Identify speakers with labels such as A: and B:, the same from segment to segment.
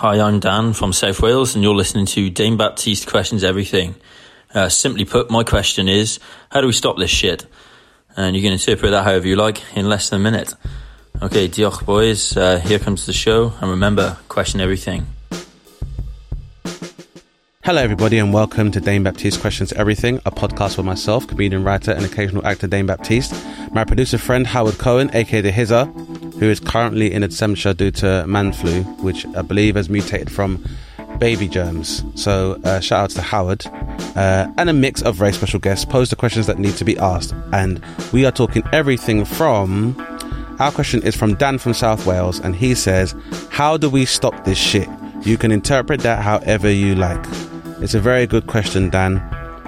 A: Hi, I'm Dan from South Wales and you're listening to Dane Baptiste Questions Everything. Uh, simply put, my question is, how do we stop this shit? And you can interpret that however you like in less than a minute. Okay, diolch boys, uh, here comes the show, and remember, question everything.
B: Hello, everybody, and welcome to Dane Baptiste Questions Everything, a podcast with myself, comedian, writer, and occasional actor Dane Baptiste, my producer friend Howard Cohen, aka The Hizzer, who is currently in December due to man flu, which I believe has mutated from baby germs. So, uh, shout out to Howard, uh, and a mix of very special guests pose the questions that need to be asked. And we are talking everything from our question is from Dan from South Wales, and he says, How do we stop this shit? You can interpret that however you like. It's a very good question, Dan.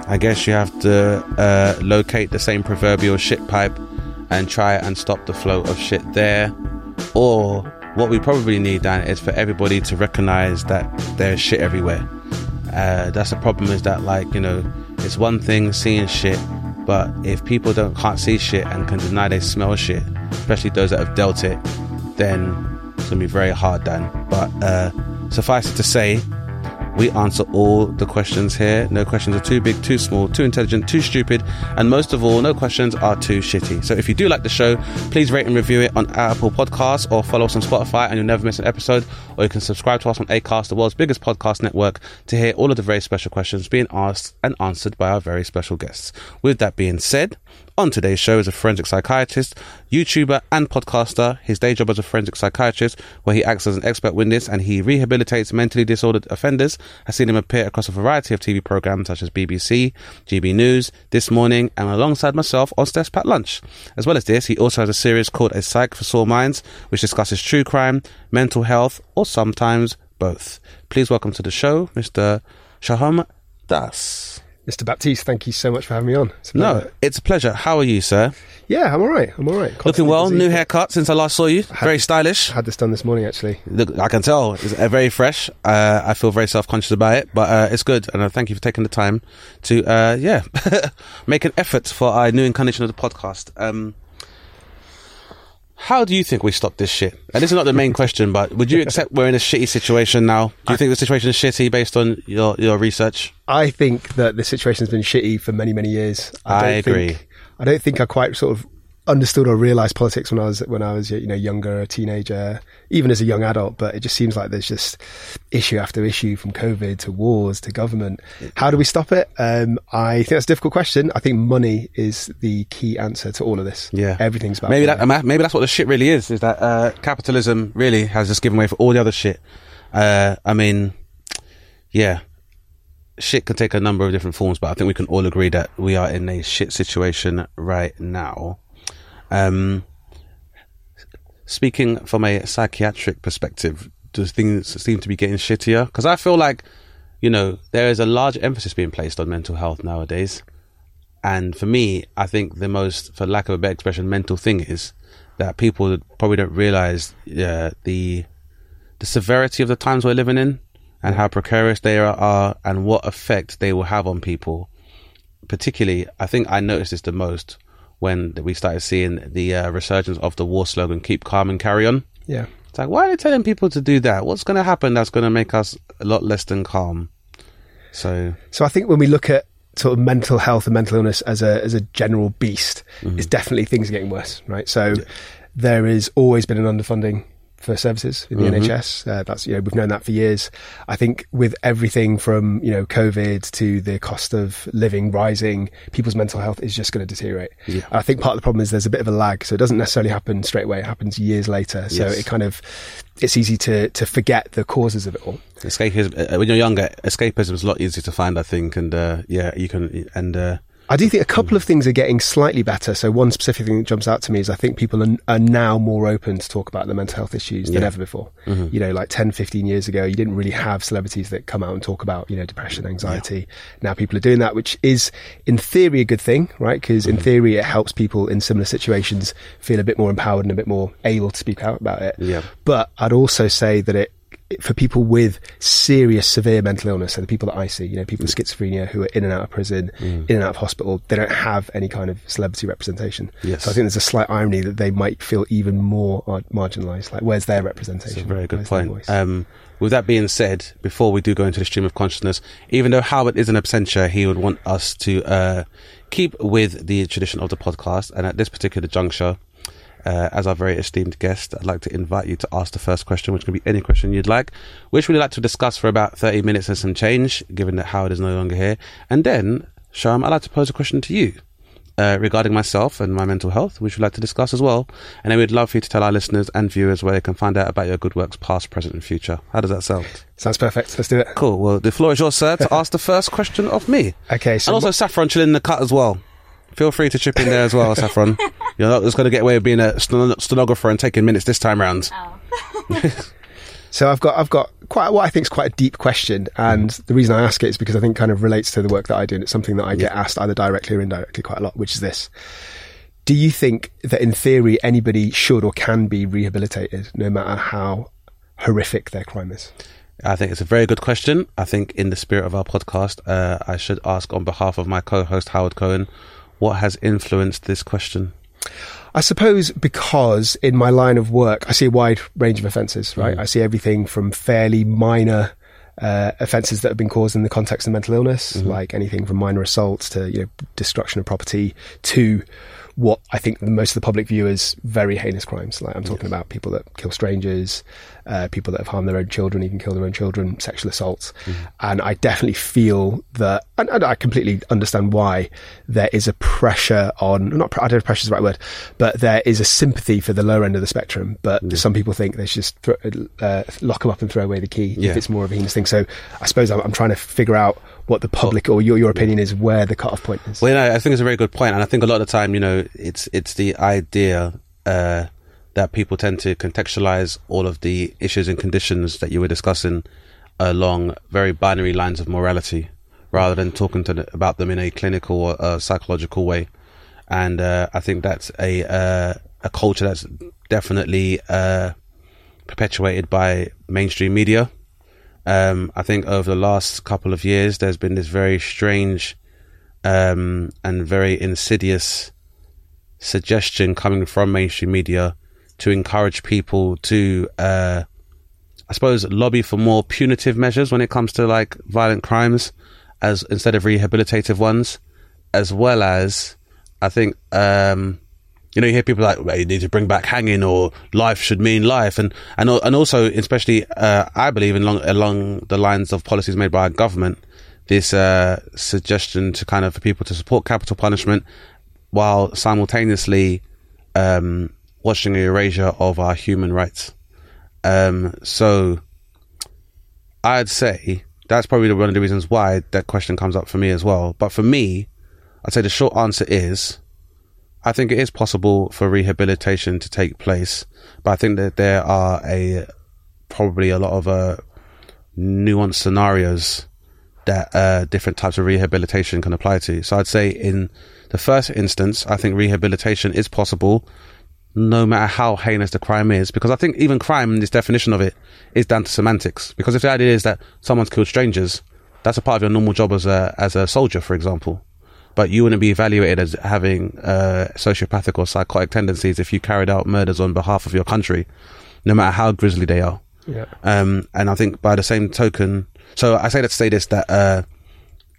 B: I guess you have to uh, locate the same proverbial shit pipe and try and stop the flow of shit there. Or what we probably need, Dan, is for everybody to recognize that there's shit everywhere. Uh, that's the problem is that, like, you know, it's one thing seeing shit, but if people don't can't see shit and can deny they smell shit, especially those that have dealt it, then it's gonna be very hard, Dan. But uh, suffice it to say, we answer all the questions here. No questions are too big, too small, too intelligent, too stupid, and most of all, no questions are too shitty. So if you do like the show, please rate and review it on Apple Podcasts or follow us on Spotify and you'll never miss an episode. Or you can subscribe to us on Acast, the world's biggest podcast network, to hear all of the very special questions being asked and answered by our very special guests. With that being said, on today's show is a forensic psychiatrist, YouTuber, and podcaster. His day job as a forensic psychiatrist, where he acts as an expert witness and he rehabilitates mentally disordered offenders, has seen him appear across a variety of TV programs such as BBC, GB News, This Morning, and alongside myself on Steph's Packed Lunch. As well as this, he also has a series called A Psych for Sore Minds, which discusses true crime, mental health, or sometimes both. Please welcome to the show, Mr. Sohom Das.
C: Mr. Baptiste, thank you so much for having me on. It's
B: no, it's a pleasure. How are you, sir?
C: Yeah, I'm all right. I'm all right.
B: Looking well. Busy. New haircut since I last saw you. Very stylish.
C: Had this done this morning, actually.
B: Look, I can tell. It's uh, very fresh. Uh, I feel very self conscious about it, but uh, it's good. And I thank you for taking the time to, uh, yeah, make an effort for our new incarnation of the podcast. Um, how do you think we stop this shit? And this is not the main question, but would you accept we're in a shitty situation now? Do you think the situation is shitty based on your, your research?
C: I think that the situation has been shitty for many, many years.
B: I, I agree.
C: Think, I don't think I quite sort of understood or realized politics when I was when I was you know younger, a teenager, even as a young adult. But it just seems like there's just issue after issue, from COVID to wars to government. How do we stop it? Um, I think that's a difficult question. I think money is the key answer to all of this.
B: Yeah,
C: everything's about
B: maybe money. that maybe that's what the shit really is. Is that uh, capitalism really has just given way for all the other shit? Uh, I mean, yeah. Shit can take a number of different forms, but I think we can all agree that we are in a shit situation right now. Um, speaking from a psychiatric perspective, does things seem to be getting shittier? Because I feel like, you know, there is a large emphasis being placed on mental health nowadays. And for me, I think the most, for lack of a better expression, mental thing is that people probably don't realize uh, the the severity of the times we're living in and how precarious they are and what effect they will have on people. Particularly, I think I noticed this the most when we started seeing the uh, resurgence of the war slogan "Keep calm and carry on."
C: Yeah,
B: it's like why are they telling people to do that? What's going to happen that's going to make us a lot less than calm? So,
C: so I think when we look at sort of mental health and mental illness as a as a general beast, mm-hmm. it's definitely things are getting worse, right? So. Yeah. There has always been an underfunding for services in the mm-hmm. NHS. Uh, that's you know we've known that for years. I think with everything from you know COVID to the cost of living rising, people's mental health is just going to deteriorate. Yeah. I think part of the problem is there's a bit of a lag, so it doesn't necessarily happen straight away. It happens years later. So yes. it kind of it's easy to to forget the causes of it all.
B: Escapism uh, when you're younger, escapism is a lot easier to find, I think, and uh, yeah, you can and.
C: I do think a couple of things are getting slightly better. So one specific thing that jumps out to me is I think people are, are now more open to talk about their mental health issues than
B: Yeah.
C: ever before. Mm-hmm. You know, like 10, 15 years ago, you didn't really have celebrities that come out and talk about, you know, depression, anxiety. Now people are doing that, which is in theory a good thing, right? Because in mm-hmm. theory it helps people in similar situations feel a bit more empowered and a bit more able to speak out about it.
B: Yeah.
C: But I'd also say that it, for people with serious, severe mental illness, so the people that I see, you know, people with schizophrenia who are in and out of prison,
B: Mm.
C: in and out of hospital, they don't have any kind of celebrity representation.
B: Yes.
C: So I think there's a slight irony that they might feel even more marginalised. Like, where's their representation?
B: That's a very good
C: Where's
B: point. Um, with that being said, before we do go into the stream of consciousness, even though Howard is an absentia, he would want us to uh, keep with the tradition of the podcast. And at this particular juncture, uh, as our very esteemed guest, I'd like to invite you to ask the first question, which can be any question you'd like, which we'd like to discuss for about 30 minutes and some change, given that Howard is no longer here. And then, Sham, I'd like to pose a question to you uh, regarding myself and my mental health, which we'd like to discuss as well. And then we'd love for you to tell our listeners and viewers where they can find out about your good works, past, present, and future. How does that sound?
C: Sounds perfect. Let's do it.
B: Cool. Well, the floor is yours, sir, to ask the first question of me.
C: Okay, so
B: and also, Saffron chilling in the cut as well. Feel free to chip in there as well, Saffron. You're not just going to get away with being a sten- stenographer and taking minutes this time round.
C: So I've got I've got quite what I think is quite a deep question, and the reason I ask it is because I think it kind of relates to the work that I do, and it's something that I get asked either directly or indirectly quite a lot, which is this: Do you think that in theory anybody should or can be rehabilitated, no matter how horrific their crime is?
B: I think it's a very good question. I think, in the spirit of our podcast, uh, I should ask on behalf of my co-host Howard Cohen, what has influenced this question?
C: I suppose because in my line of work, I see a wide range of offences, right? I see everything from fairly minor uh, offences that have been caused in the context of mental illness, like anything from minor assaults to you know destruction of property to what I think most of the public view as very heinous crimes. Like I'm talking about people that kill strangers, uh, people that have harmed their own children, even kill their own children, sexual assaults. And I definitely feel that, and, and I completely understand why there is a pressure on, not, I don't know if pressure is the right word, but there is a sympathy for the lower end of the spectrum. But some people think they should just thro- uh, lock them up and throw away the key
B: Yeah.
C: if it's more of a heinous thing. So I suppose I'm, I'm trying to figure out what the public or your, your opinion is where the cutoff point is.
B: Well, you know, I think it's a very good point, and I think a lot of the time, you know, it's it's the idea uh, that people tend to contextualize all of the issues and conditions that you were discussing along very binary lines of morality, rather than talking to the, about them in a clinical or uh, psychological way. And uh, I think that's a uh, a culture that's definitely uh, perpetuated by mainstream media. Um, I think over the last couple of years, there's been this very strange um, and very insidious suggestion coming from mainstream media to encourage people to, uh, I suppose, lobby for more punitive measures when it comes to like violent crimes, as instead of rehabilitative ones, as well as I think. Um, you know, you hear people like, well, you need to bring back hanging or life should mean life. And, and, and also, especially, uh, I believe in along, along the lines of policies made by our government, this, uh, suggestion to kind of for people to support capital punishment while simultaneously, um, watching the erasure of our human rights. Um, so I'd say that's probably one of the reasons why that question comes up for me as well. But for me, I'd say the short answer is, I think it is possible for rehabilitation to take place, but I think that there are a probably a lot of uh, nuanced scenarios that uh, different types of rehabilitation can apply to. So I'd say in the first instance, I think rehabilitation is possible, no matter how heinous the crime is, because I think even crime, this definition of it, is down to semantics. Because if the idea is that someone's killed strangers, that's a part of your normal job as a as a soldier, for example but you wouldn't be evaluated as having uh, sociopathic or psychotic tendencies if you carried out murders on behalf of your country, no matter how grisly they are.
C: Yeah.
B: Um, and I think by the same token, so I say that to say this that uh,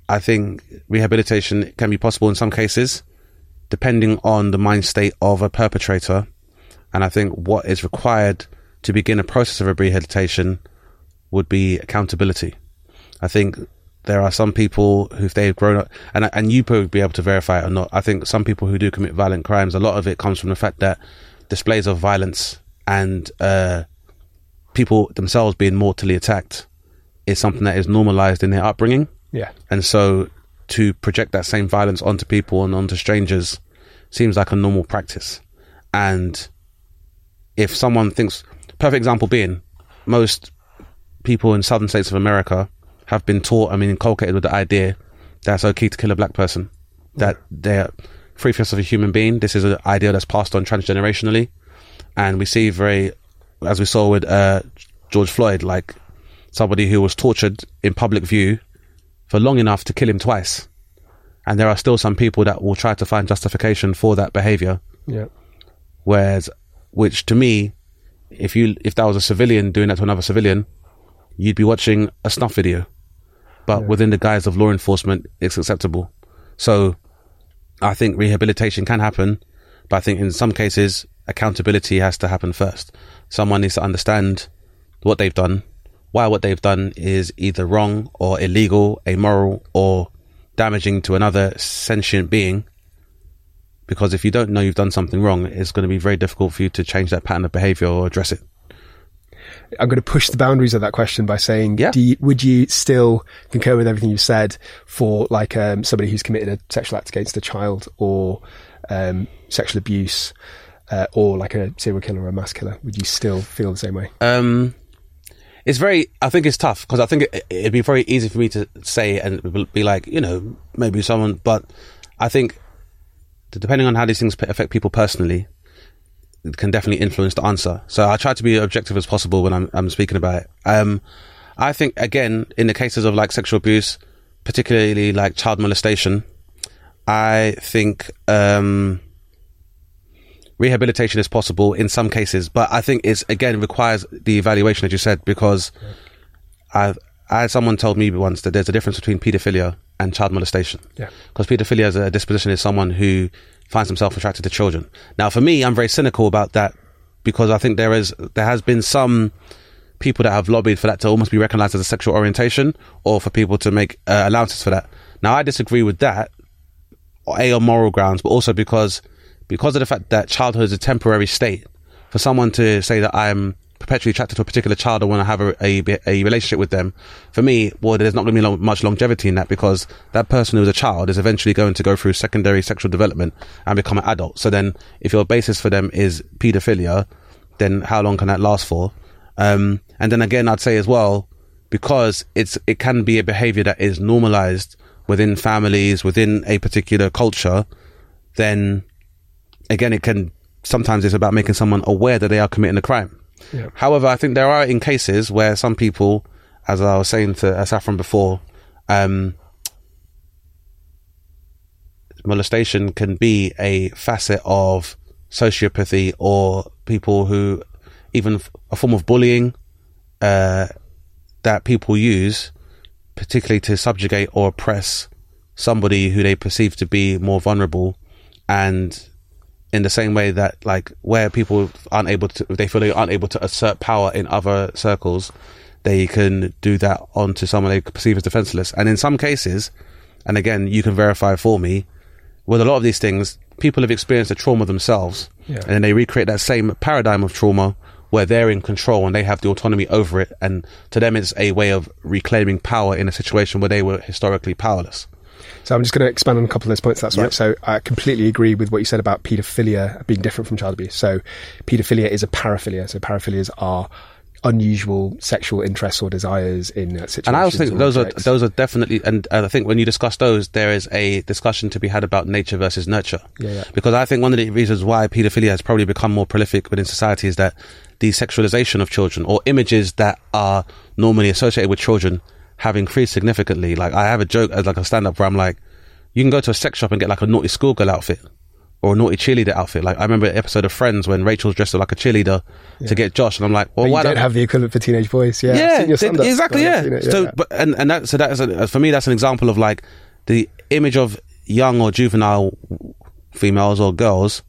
B: I think rehabilitation can be possible in some cases, depending on the mind state of a perpetrator. And I think what is required to begin a process of rehabilitation would be accountability. I think there are some people who, if they've grown up, and and you probably be able to verify it or not. I think some people who do commit violent crimes, a lot of it comes from the fact that displays of violence and uh, people themselves being mortally attacked is something that is normalized in their upbringing.
C: Yeah.
B: And so to project that same violence onto people and onto strangers seems like a normal practice. And if someone thinks, perfect example being, most people in southern states of America have been taught, I mean, inculcated with the idea that it's okay to kill a black person, that they're free fifths of a human being. This is an idea that's passed on transgenerationally. And we see very, as we saw with uh, George Floyd, like somebody who was tortured in public view for long enough to kill him twice. And there are still some people that will try to find justification for that behavior.
C: Yeah.
B: Whereas, which to me, if you if that was a civilian doing that to another civilian, you'd be watching a snuff video. But within the guise of law enforcement, it's acceptable. So, I think rehabilitation can happen, but I think in some cases accountability has to happen first. Someone needs to understand what they've done, why what they've done is either wrong or illegal, amoral, or damaging to another sentient being. Because if you don't know you've done something wrong, it's going to be very difficult for you to change that pattern of behavior or address it.
C: I'm going to push the boundaries of that question by saying,
B: Yeah.
C: do you, would you still concur with everything you said for like um, somebody who's committed a sexual act against a child or um, sexual abuse uh, or like a serial killer or a mass killer? Would you still feel the same way?
B: Um, it's very. I think it's tough because I think it, it'd be very easy for me to say and be like, you know, maybe someone. But I think depending on how these things affect people personally, can definitely influence the answer. So I try to be objective as possible when I'm I'm speaking about it. Um, I think again in the cases of like sexual abuse, particularly like child molestation, I think. Um, rehabilitation is possible in some cases, but I think it's again requires the evaluation as you said because I've I had someone told me once that there's a difference between paedophilia and child molestation.
C: Yeah.
B: Because paedophilia as a disposition is someone who finds himself attracted to children. Now, for me, I'm very cynical about that because I think there is there has been some people that have lobbied for that to almost be recognized as a sexual orientation or for people to make uh, allowances for that. Now, I disagree with that, a on moral grounds, but also because because of the fact that childhood is a temporary state. For someone to say that I'm perpetually attracted to a particular child, I want to have a, a, a relationship with them. For me, well, there's not going to be long, much longevity in that because that person who was a child is eventually going to go through secondary sexual development and become an adult. So then, if your basis for them is paedophilia, then how long can that last for? Um, and then again, I'd say as well, because it's it can be a behavior that is normalized within families, within a particular culture, then again, it can sometimes it's about making someone aware that they are committing a crime. However, I think there are in cases where some people, as I was saying to Saffron before, um, molestation can be a facet of sociopathy or people who even a form of bullying uh, that people use particularly to subjugate or oppress somebody who they perceive to be more vulnerable and in the same way that like where people aren't able to they feel they aren't able to assert power in other circles they can do that onto someone they perceive as defenseless. And in some cases and again you can verify for me with a lot of these things people have experienced a trauma themselves.
C: Yeah.
B: and then they recreate that same paradigm of trauma where they're in control and they have the autonomy over it. And to them it's a way of reclaiming power in a situation where they were historically powerless
C: So I'm just going to expand on a couple of those points. That's
B: Yep.
C: right. So I completely agree with what you said about paedophilia being different from child abuse. So paedophilia is a paraphilia. So paraphilias are unusual sexual interests or desires in uh, situations.
B: And I also think those are those are definitely, and I think when you discuss those, there is a discussion to be had about nature versus nurture.
C: Yeah, yeah.
B: Because I think one of the reasons why paedophilia has probably become more prolific within society is that the sexualization of children or images that are normally associated with children have increased significantly. Like I have a joke as like a stand up where I'm like, you can go to a sex shop and get like a naughty schoolgirl outfit. Or a naughty cheerleader outfit. Like I remember an episode of Friends when Rachel's dressed up like a cheerleader to get Josh, and I'm like, well,
C: But you
B: why
C: don't have the equivalent for teenage boys. Yeah,
B: yeah,
C: seen your
B: they- exactly.
C: so I've
B: Yeah. So, but and and that so that is a, for me that's an example of like the image of young or juvenile females or girls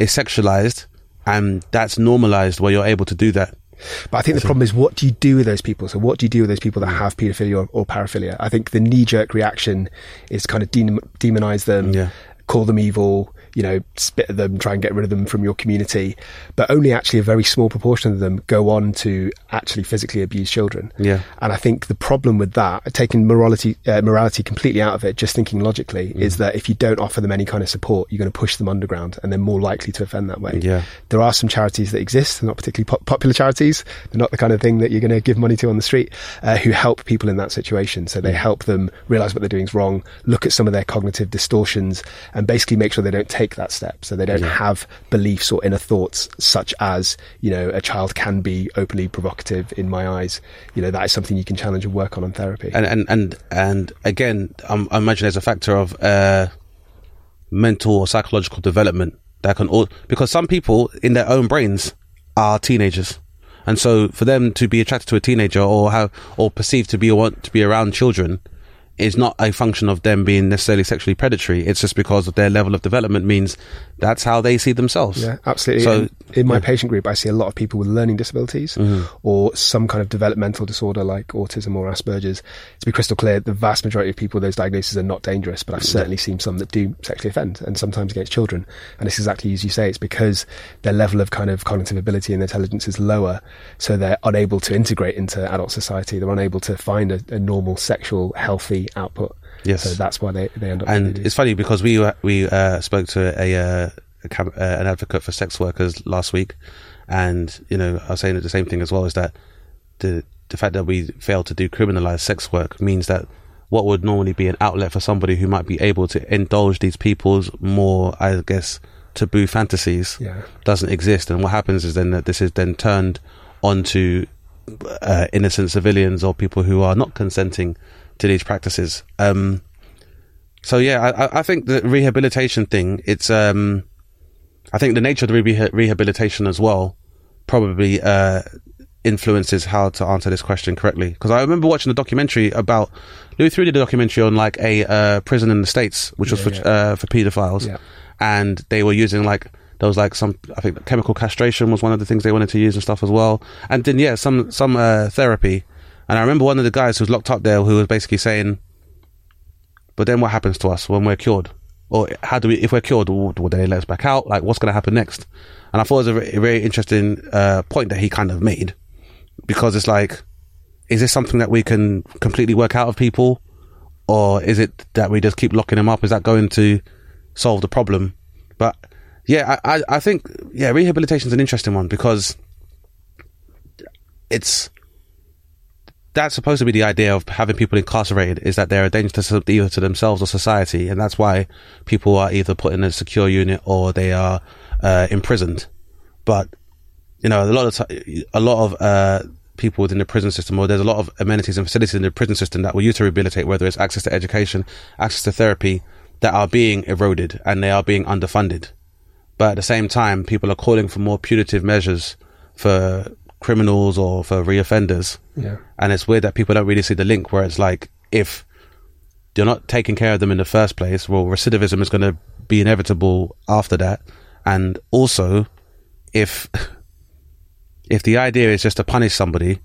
B: is sexualized, and that's normalized where you're able to do that.
C: But I think the problem is what do you do with those people? So what do you do with those people that
B: Mm.
C: have paedophilia or, or paraphilia? I think the knee jerk reaction is kind of dem- demonize them,
B: Yeah.
C: call them evil, you know, spit at them, try and get rid of them from your community. But only actually a very small proportion of them go on to actually physically abuse children.
B: Yeah.
C: And I think the problem with that, taking morality, uh, morality completely out of it, just thinking logically,
B: Mm.
C: is that if you don't offer them any kind of support, you're going to push them underground and they're more likely to offend that way.
B: Yeah.
C: There are some charities that exist, they're not particularly po- popular charities. They're not the kind of thing that you're going to give money to on the street, uh, who help people in that situation. So they help them realize what they're doing is wrong, look at some of their cognitive distortions, and basically make sure they don't take that step. So they don't have beliefs or inner thoughts such as, you know, a child can be openly provocative in my eyes. You know, that is something you can challenge and work on in therapy.
B: and and and and again, um, I imagine there's a factor of uh, mental or psychological development that can all because some people in their own brains are teenagers, and so for them to be attracted to a teenager or how or perceived to be want to be around children is not a function of them being necessarily sexually predatory. It's just because of their level of development means that's how they see themselves.
C: Yeah, absolutely.
B: So
C: in, in my
B: yeah.
C: Patient group, I see a lot of people with learning disabilities mm-hmm. or some kind of developmental disorder like autism or Asperger's. To be crystal clear, the vast majority of people with those diagnoses are not dangerous, but I've certainly seen some that do sexually offend and sometimes against children. And it's exactly as you say, it's because their level of kind of cognitive ability and intelligence is lower, so they're unable to integrate into adult society. They're unable to find a, a normal sexual, healthy output.
B: Yes.
C: So that's why they, they end up.
B: and it's funny because we we uh, spoke to a, uh, a cam- uh, an advocate for sex workers last week, and you know I was saying the same thing as well is that the the fact that we fail to do criminalize sex work means that what would normally be an outlet for somebody who might be able to indulge these people's more I guess taboo fantasies
C: Yeah.
B: doesn't exist, and what happens is then that this is then turned onto uh, innocent civilians or people who are not consenting to these practices. Um, so yeah, I, I- think the rehabilitation thing. It's um, I think the nature of the reha- rehabilitation as well probably uh, influences how to answer this question correctly. Because I remember watching a documentary about Louis Theroux did a documentary on like a uh, prison in the states, which was
C: Yeah,
B: for
C: yeah.
B: Uh, for paedophiles,
C: Yeah.
B: and they were using like there was like some I think chemical castration was one of the things they wanted to use and stuff as well, and then yeah, some some uh, therapy. And I remember one of the guys who was locked up there who was basically saying, "But then what happens to us when we're cured?" Or how do we, if we're cured, will, they let us back out? Like, what's going to happen next? And I thought it was a very, a very interesting uh, point that he kind of made because it's like, is this something that we can completely work out of people, or is it that we just keep locking them up? Is that going to solve the problem? But yeah, I, I, I think yeah, rehabilitation is an interesting one because it's that's supposed to be the idea of having people incarcerated is that they're a danger to either to themselves or society, and that's why people are either put in a secure unit or they are uh, imprisoned. But you know, a lot of ti a lot of uh, people within the prison system, or there's a lot of amenities and facilities in the prison system that will use to rehabilitate, whether it's access to education, access to therapy, that are being eroded and they are being underfunded. But at the same time, people are calling for more punitive measures for criminals or for reoffenders.
C: Yeah.
B: And it's weird that people don't really see the link where it's like, if you're not taking care of them in the first place, well, recidivism is going to be inevitable after that. And also, if, if the idea is just to punish somebody,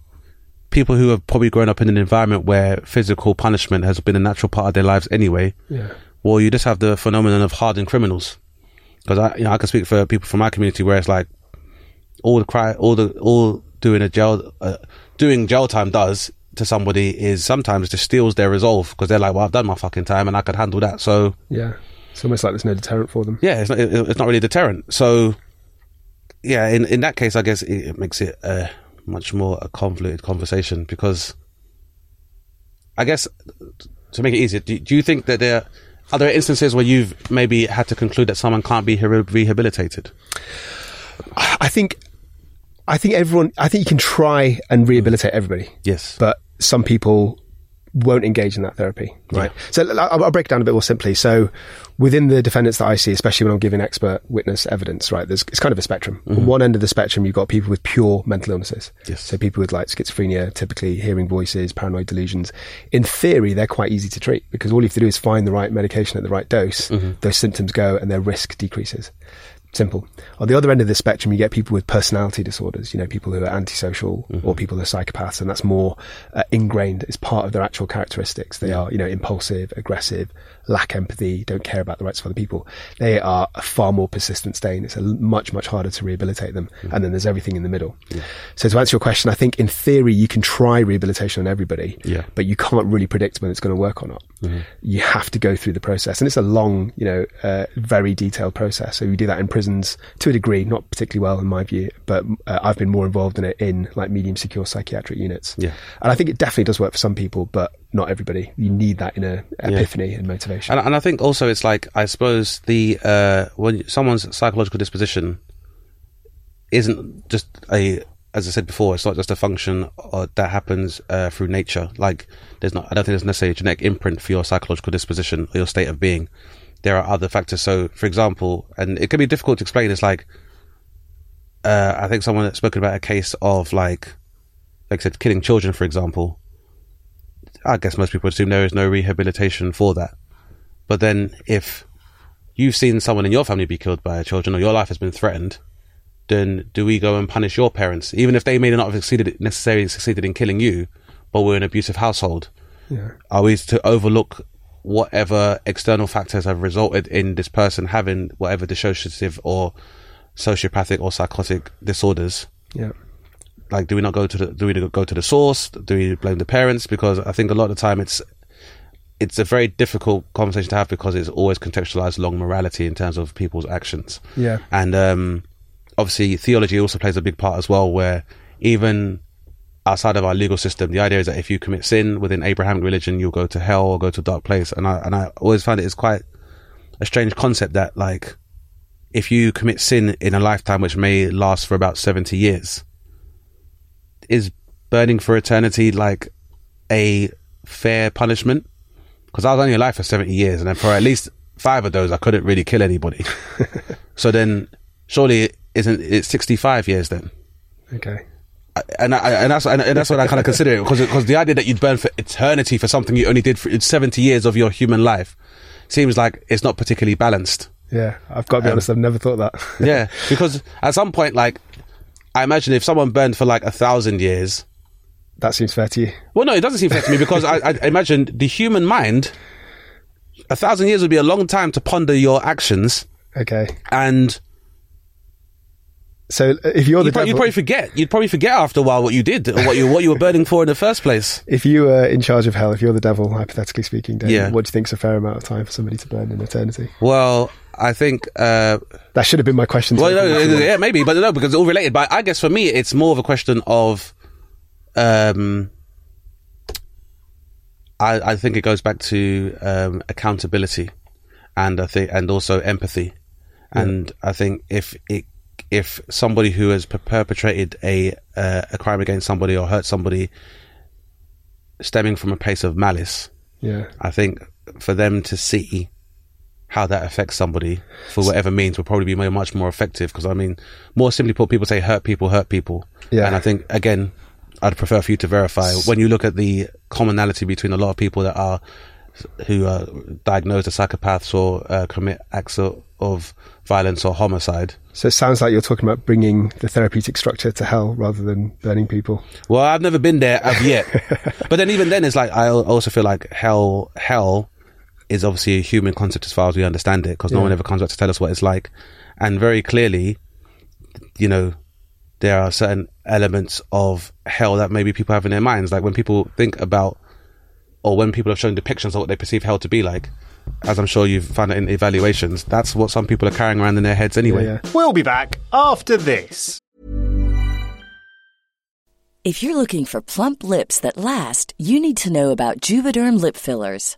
B: people who have probably grown up in an environment where physical punishment has been a natural part of their lives anyway,
C: Yeah.
B: well, you just have the phenomenon of hardened criminals. Because I, you know, I can speak for people from my community where it's like all the cry, all the all doing a jail, uh, doing jail time does to somebody is sometimes just steals their resolve because they're like, well, I've done my fucking time and I could handle that. So
C: Yeah. It's almost like there's no deterrent for them.
B: yeah, it's not, it, it's not really a deterrent. So yeah, in in that case, I guess it, it makes it a much more a convoluted conversation because I guess to make it easier, do, do you think that there are there instances where you've maybe had to conclude that someone can't be rehabilitated?
C: I think, I think everyone, I think you can try and rehabilitate everybody.
B: Yes.
C: but some people won't engage in that therapy, right? So l- I'll, I'll break it down a bit more simply. So within the defendants that I see, especially when I'm giving expert witness evidence, right, there's, it's kind of a spectrum. Mm-hmm. On one end of the spectrum, you've got people with pure mental illnesses.
B: Yes.
C: So people with like schizophrenia, typically hearing voices, paranoid delusions. In theory, they're quite easy to treat because all you have to do is find the right medication at the right dose. Mm-hmm. Those symptoms go and their risk decreases. Simple. On the other end of the spectrum, you get people with personality disorders, you know, people who are antisocial or people who are psychopaths, and that's more uh, ingrained. It's part of their actual characteristics. They are, you know, impulsive, aggressive, lack empathy, don't care about the rights of other people. They are a far more persistent stain. It's much, much harder to rehabilitate them. And then there's everything in the middle. So to answer your question, I think in theory, you can try rehabilitation on everybody,
B: Yeah.
C: but you can't really predict when it's going to work or not. You have to go through the process. And it's a long, you know, uh, very detailed process. So you do that in prisons to a degree, not particularly well in my view, but uh, I've been more involved in it in like medium secure psychiatric units.
B: Yeah.
C: And I think it definitely does work for some people, but not everybody. You need that inner epiphany and motivation.
B: And, and I think also it's like I suppose the uh, when someone's psychological disposition isn't just a as I said before, it's not just a function uh, that happens uh, through nature. Like there's not, I don't think there's necessarily a genetic imprint for your psychological disposition or your state of being. There are other factors. So, for example, and it can be difficult to explain. It's like uh, I think someone had spoken about a case of like, like I said, killing children, for example. I guess most people assume there is no rehabilitation for that. But then if you've seen someone in your family be killed by children or your life has been threatened, then do we go and punish your parents, even if they may not have succeeded necessarily succeeded in killing you, but were an abusive household?
C: Yeah.
B: Are we to overlook whatever external factors have resulted in this person having whatever dissociative or sociopathic or psychotic disorders?
C: Yeah.
B: like do we not go to the do we go to the source do we blame the parents because i think a lot of the time it's it's a very difficult conversation to have because it's always contextualized along morality in terms of people's actions
C: Yeah.
B: and um obviously theology also plays a big part as well where even outside of our legal system the idea is that if you commit sin within abrahamic religion you'll go to hell or go to a dark place. And i and i always find it is quite a strange concept that like if you commit sin in a lifetime which may last for about 70 years is burning for eternity like a fair punishment? Because i was only alive for 70 years and then for at least five of those i couldn't really kill anybody. So then surely isn't it 65 years then.
C: Okay.
B: And I, and that's and, and that's what I kind of consider it because because the idea that you'd burn for eternity for something you only did for 70 years of your human life seems like it's not particularly balanced
C: Yeah. I've got to be honest. I've never thought that.
B: yeah, because at some point, like, I imagine if someone burned for like a thousand years.
C: that seems fair to you.
B: Well, no, it doesn't seem fair to me because I, I imagine the human mind. A thousand years would be a long time to ponder your actions,
C: Okay.
B: and
C: So uh, if you're the
B: you'd, probably,
C: devil,
B: you'd probably forget. You'd probably forget after a while what you did or what you what you were burning for in the first place.
C: if you were in charge of hell, if you're the devil, hypothetically speaking, Dave,
B: Yeah.
C: what do you think's a fair amount of time for somebody to burn in eternity?
B: Well, I think. Uh,
C: That should have been my question.
B: well, no, yeah, maybe, but no, because it's all related. But I guess for me, it's more of a question of. Um, I, I think it goes back to um, accountability, and I think, and also empathy, and I think if it if somebody who has per- perpetrated a uh, a crime against somebody or hurt somebody, stemming from a place of malice,
C: yeah.
B: I think for them to see how that affects somebody for whatever means will probably be much more effective. Because I mean, more simply put, people say hurt people hurt people,
C: Yeah.
B: and I think again, I'd prefer for you to verify when you look at the commonality between a lot of people that are who are diagnosed as psychopaths or uh, commit acts of, of violence or homicide.
C: So it sounds like you're talking about bringing the therapeutic structure to hell rather than burning people.
B: Well, I've never been there as yet, but then even then, it's like I also feel like hell, hell is obviously a human concept as far as we understand it, because no one ever comes back to tell us what it's like, and very clearly, you know, there are certain elements of hell that maybe people have in their minds, like when people think about, or when people have shown depictions of what they perceive hell to be like. As I'm sure you've found it in evaluations, that's what some people are carrying around in their heads anyway.
C: Yeah, yeah.
D: We'll be back after this.
E: If you're looking for plump lips that last, you need to know about Juvederm lip fillers.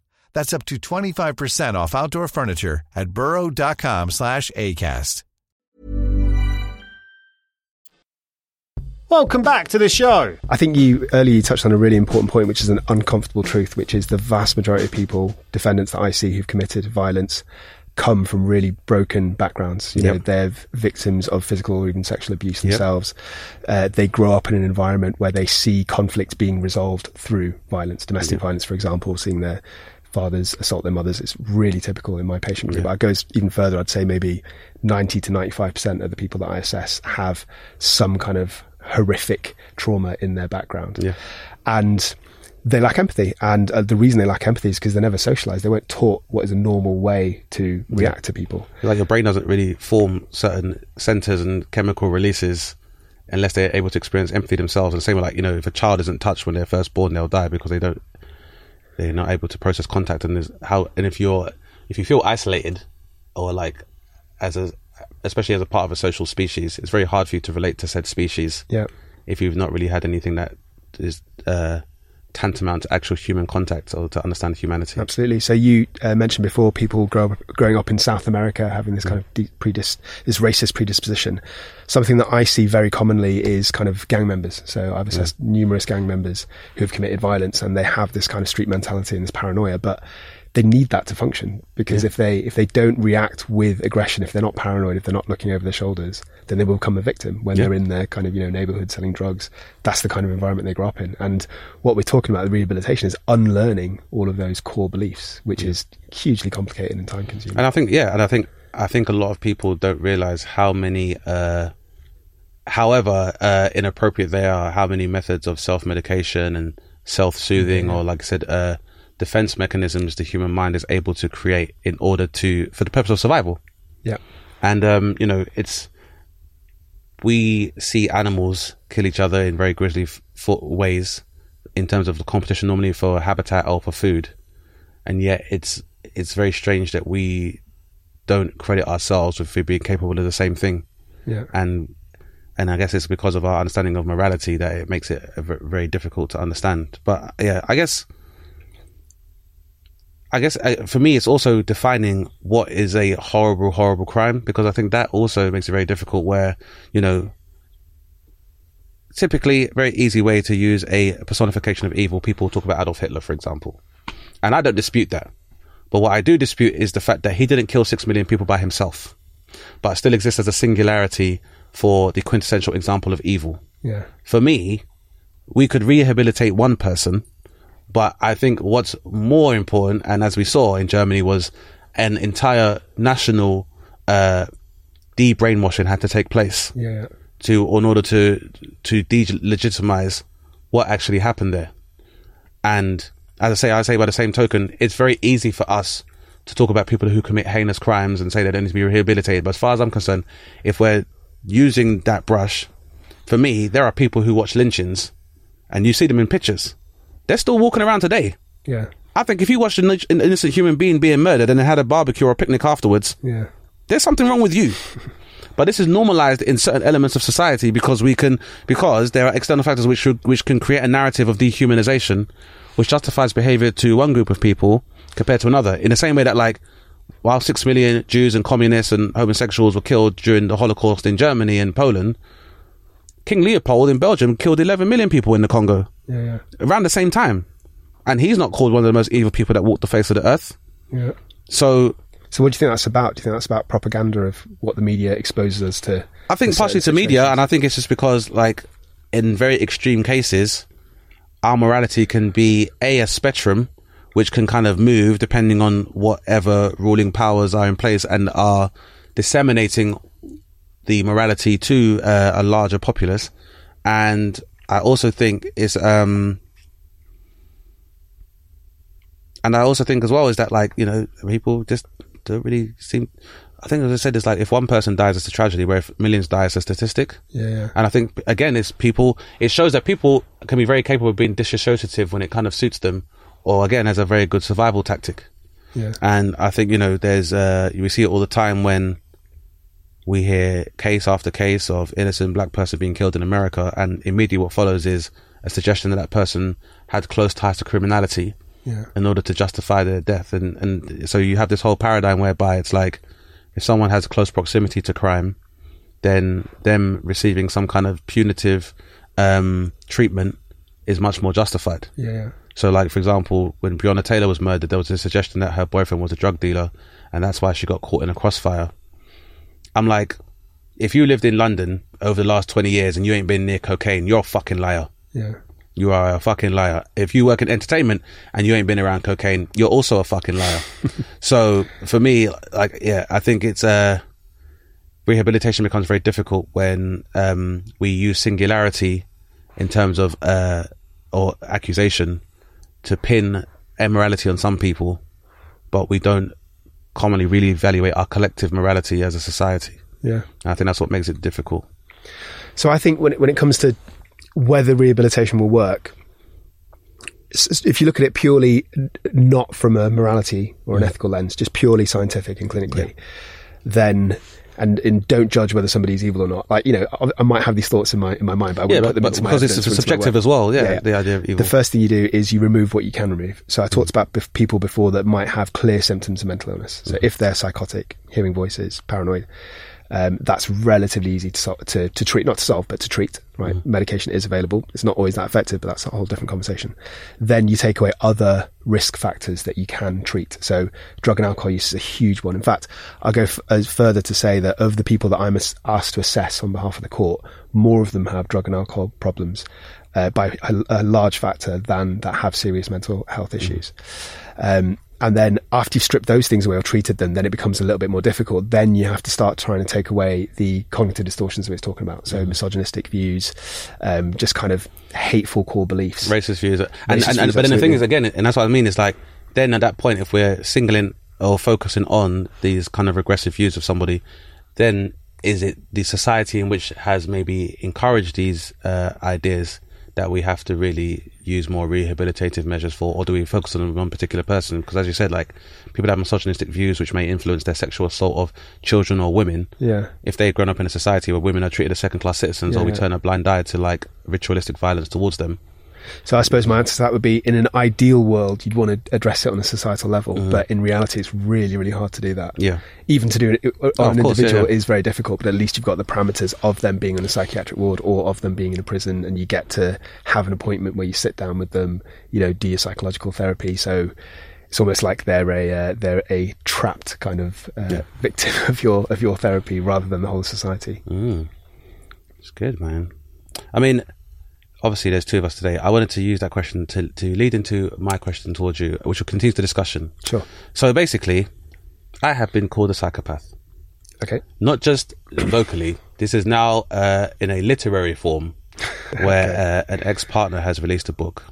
F: That's up to 25% off outdoor furniture at burrow.com slash ACAST.
D: Welcome back to the show.
C: I think you earlier you touched on a really important point, which is an uncomfortable truth, which is the vast majority of people, defendants that I see who've committed violence, come from really broken backgrounds. You know,
B: Yep.
C: they're victims of physical or even sexual abuse
B: Yep.
C: themselves. Uh, they grow up in an environment where they see conflict being resolved through violence, domestic violence, for example, seeing their fathers assault their mothers. It's really typical in my patient group.
B: Yeah.
C: It goes even further. I'd say maybe 90 to 95% of the people that I assess have some kind of horrific trauma in their background.
B: Yeah.
C: And they lack empathy. And uh, the reason they lack empathy is because they're never socialized. They weren't taught what is a normal way to react to people.
B: Like your brain doesn't really form certain centers and chemical releases unless they're able to experience empathy themselves. And the same with like, you know, if a child isn't touched when they're first born, they'll die because they don't, they're not able to process contact. And there's how, and if you're, if you feel isolated or like as a, especially as a part of a social species, it's very hard for you to relate to said species.
C: Yeah.
B: If you've not really had anything that is, uh, tantamount to actual human contact or to understand humanity.
C: Absolutely. So you uh, mentioned before people grow up, growing up in South America having this kind of de- predis- this racist predisposition. Something that I see very commonly is kind of gang members. So I've assessed numerous gang members who have committed violence and they have this kind of street mentality and this paranoia, but they need that to function because if they if they don't react with aggression, if they're not paranoid, if they're not looking over their shoulders, then they will become a victim when
B: Yeah.
C: they're in their kind of you know neighborhood selling drugs. That's the kind of environment they grow up in. And what we're talking about the rehabilitation is unlearning all of those core beliefs, which is hugely complicated and time consuming.
B: And I think, yeah, and I think, I think a lot of people don't realize how many, uh, however uh, inappropriate they are, how many methods of self medication and self soothing, or like I said, uh, defense mechanisms the human mind is able to create in order to, for the purpose of survival.
C: Yeah.
B: And, um, you know, it's, we see animals kill each other in very grisly f- ways in terms of the competition normally for habitat or for food. And yet it's, it's very strange that we don't credit ourselves with being capable of the same thing.
C: Yeah.
B: And, and I guess it's because of our understanding of morality that it makes it very difficult to understand. But yeah, I guess, I guess uh, for me, it's also defining what is a horrible, horrible crime because I think that also makes it very difficult. Where you know, typically, very easy way to use a personification of evil. People talk about Adolf Hitler, for example, and I don't dispute that. But what I do dispute is the fact that he didn't kill six million people by himself, but still exists as a singularity for the quintessential example of evil
C: Yeah.
B: for me, we could rehabilitate one person, but I think what's more important, and as we saw in Germany, was an entire national uh, de-brainwashing had to take place
C: Yeah.
B: to in order to to delegitimize what actually happened there. And as I say, I say by the same token, it's very easy for us to talk about people who commit heinous crimes and say they don't need to be rehabilitated. But as far as I'm concerned, if we're using that brush, for me, there are people who watch lynchings, and you see them in pictures. They're still walking around today.
C: Yeah.
B: I think if you watched an innocent human being being murdered and then had a barbecue or a picnic afterwards,
C: Yeah.
B: there's something wrong with you. But this is normalized in certain elements of society because we can, because there are external factors which should, which can create a narrative of dehumanization, which justifies behavior to one group of people compared to another. In the same way that, like, while six million Jews and communists and homosexuals were killed during the Holocaust in Germany and Poland, King Leopold in Belgium killed 11 million people in the Congo
C: Yeah. Yeah.
B: around the same time. And he's not called one of the most evil people that walked the face of the earth.
C: Yeah.
B: So
C: So, what do you think that's about? Do you think that's about propaganda of what the media exposes us to?
B: I think partially to media, and I think it's just because, like, in very extreme cases, our morality can be a a spectrum, which can kind of move depending on whatever ruling powers are in place and are disseminating the morality to uh, a larger populace. And I also think it's um, and I also think as well is that like you know people just don't really seem. I think as I said, it's like if one person dies, it's a tragedy. Where if millions die, it's a statistic.
C: Yeah, yeah.
B: And I think again, it's people. It shows that people can be very capable of being disassociative when it kind of suits them, or again, as a very good survival tactic.
C: Yeah.
B: And I think you know, there's uh, we see it all the time when we hear case after case of innocent black person being killed in America, and immediately what follows is a suggestion that that person had close ties to criminality
C: Yeah.
B: in order to justify their death. And, and so you have this whole paradigm whereby it's like, if someone has close proximity to crime, then them receiving some kind of punitive um, treatment is much more justified.
C: Yeah, yeah.
B: So, like for example, when Breonna Taylor was murdered, there was a suggestion that her boyfriend was a drug dealer, and that's why she got caught in a crossfire. I'm like, if you lived in London over the last twenty years and you ain't been near cocaine, you're a fucking liar.
C: Yeah.
B: You are a fucking liar. If you work in entertainment and you ain't been around cocaine, you're also a fucking liar. so for me, like, yeah, I think it's uh, rehabilitation becomes very difficult when um, we use singularity in terms of uh, or accusation to pin immorality on some people, but we don't commonly really evaluate our collective morality as a society.
C: Yeah.
B: And I think that's what makes it difficult.
C: So I think when it, when it comes to whether rehabilitation will work, if you look at it purely not from a morality or an ethical lens, just purely scientific and clinically, then and, and don't judge whether somebody's evil or not. Like you know, I, I might have these thoughts in my in my mind, but I wouldn't
B: Yeah,
C: put them
B: but,
C: into
B: because it's
C: evidence or into my
B: subjective as well. Yeah, the idea of evil.
C: The first thing you do is you remove what you can remove. So I mm. talked about bef- people before that might have clear symptoms of mental illness. So mm-hmm. if they're psychotic, hearing voices, paranoid, um, that's relatively easy to, to to treat, not to solve, but to treat. Right, medication is available. It's not always that effective, but that's a whole different conversation. Then you take away other risk factors that you can treat. So drug and alcohol use is a huge one. In fact, I'll go f- as further to say that of the people that I'm as- asked to assess on behalf of the court, more of them have drug and alcohol problems uh, by a, a large factor than that have serious mental health issues. Um, and then after you've stripped those things away or treated them, then it becomes a little bit more difficult. Then you have to start trying to take away the cognitive distortions that we're talking about. So misogynistic views, um, just kind of hateful core beliefs.
B: racist views. And,
C: Racist
B: and, and
C: views,
B: but then the thing is again, and that's what I mean. Is like then at that point, if we're singling or focusing on these kind of regressive views of somebody, then is it the society in which has maybe encouraged these uh, ideas that we have to really use more rehabilitative measures for, or do we focus on one particular person? Because as you said, like people have misogynistic views which may influence their sexual assault of children or women.
C: Yeah.
B: If they've grown up in a society where women are treated as second class citizens,
C: Yeah,
B: or we
C: yeah.
B: turn a blind eye to like ritualistic violence towards them,
C: So I suppose my answer to that would be in an ideal world, you'd want to address it on a societal level, but in reality, it's really, really hard to do that.
B: Yeah.
C: Even to do it uh,
B: Oh,
C: on an
B: course,
C: individual
B: yeah.
C: is very difficult, but at least you've got the parameters of them being in a psychiatric ward or of them being in a prison, and you get to have an appointment where you sit down with them, you know, do your psychological therapy. So it's almost like they're a uh, they're a trapped kind of uh, victim of your of your therapy rather than the whole society.
B: Mm. It's good, man. I mean, obviously, there's two of us today. I wanted to use that question to to lead into my question towards you, which will continue the discussion.
C: Sure.
B: So basically, I have been called a psychopath,
C: Okay.
B: not just vocally. This is now uh, in a literary form, where uh, an ex partner has released a book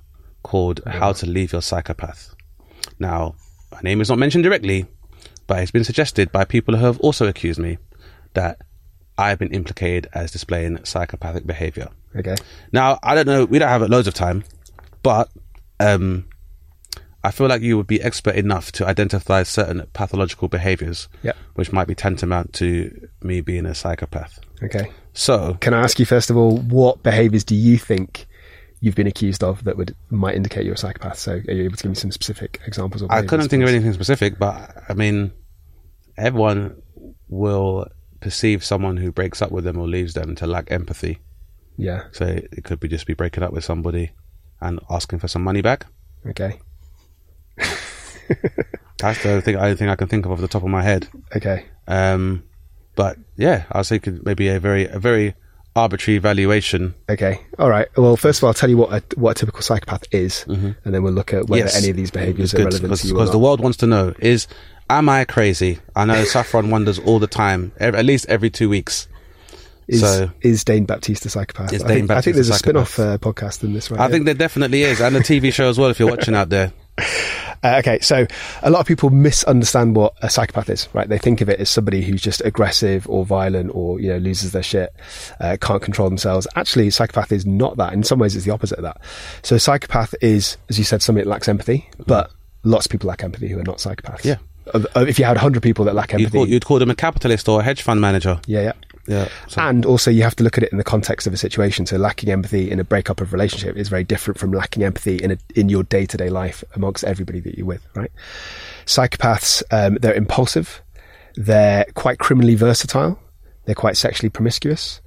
B: called "How to Leave Your Psychopath." Now, my name is not mentioned directly, but it's been suggested by people who have also accused me that I've been implicated as displaying psychopathic behavior.
C: Okay.
B: Now, I don't know, we don't have loads of time, but um, I feel like you would be expert enough to identify certain pathological behaviors,
C: Yep.
B: which might be tantamount to me being a psychopath.
C: Okay.
B: So,
C: Can I ask you first of all, what behaviours do you think you've been accused of that would might indicate you're a psychopath? So, are you able to give me some specific examples? Of
B: I couldn't think of anything specific, but I mean, everyone will perceive someone who breaks up with them or leaves them to lack empathy.
C: Yeah.
B: So it could be just be breaking up with somebody and asking for some money back.
C: Okay.
B: That's the only thing. I think I can think of off the top of my head.
C: Okay.
B: Um, but yeah, I was thinking maybe a very a very arbitrary valuation.
C: Okay. All right. Well, first of all, I'll tell you what a, what a typical psychopath is, and then we'll look at whether
B: Yes.
C: any of these behaviours
B: It's
C: are
B: good,
C: relevant to you
B: because the world wants to know is am I crazy? I know Saffron wonders all the time, ev- at least every two weeks.
C: is,
B: so-
C: is Dane Baptiste a psychopath?
B: Is
C: I,
B: Dane
C: think, I think there's
B: a
C: a spin-off uh, podcast in this, right?
B: I think there definitely is, and the TV show as well. If you're watching out there,
C: Uh, okay, so a lot of people misunderstand what a psychopath is, right? They think of it as somebody who's just aggressive or violent or, you know, loses their shit, uh, can't control themselves. Actually, a psychopath is not that. In some ways, it's the opposite of that. So a psychopath is, as you said, somebody that lacks empathy, but lots of people lack empathy who are not psychopaths.
B: Yeah.
C: If you had 100 people that lack
B: you'd
C: empathy.
B: call, you'd call them a capitalist or a hedge fund manager.
C: yeah, yeah.
B: Yeah, so-
C: And also, you have to look at it in the context of a situation. So, lacking empathy in a breakup of relationship is very different from lacking empathy in a, in your day to day life amongst everybody that you're with. Right? Psychopaths, um, they're impulsive. They're quite criminally versatile. They're quite sexually promiscuous.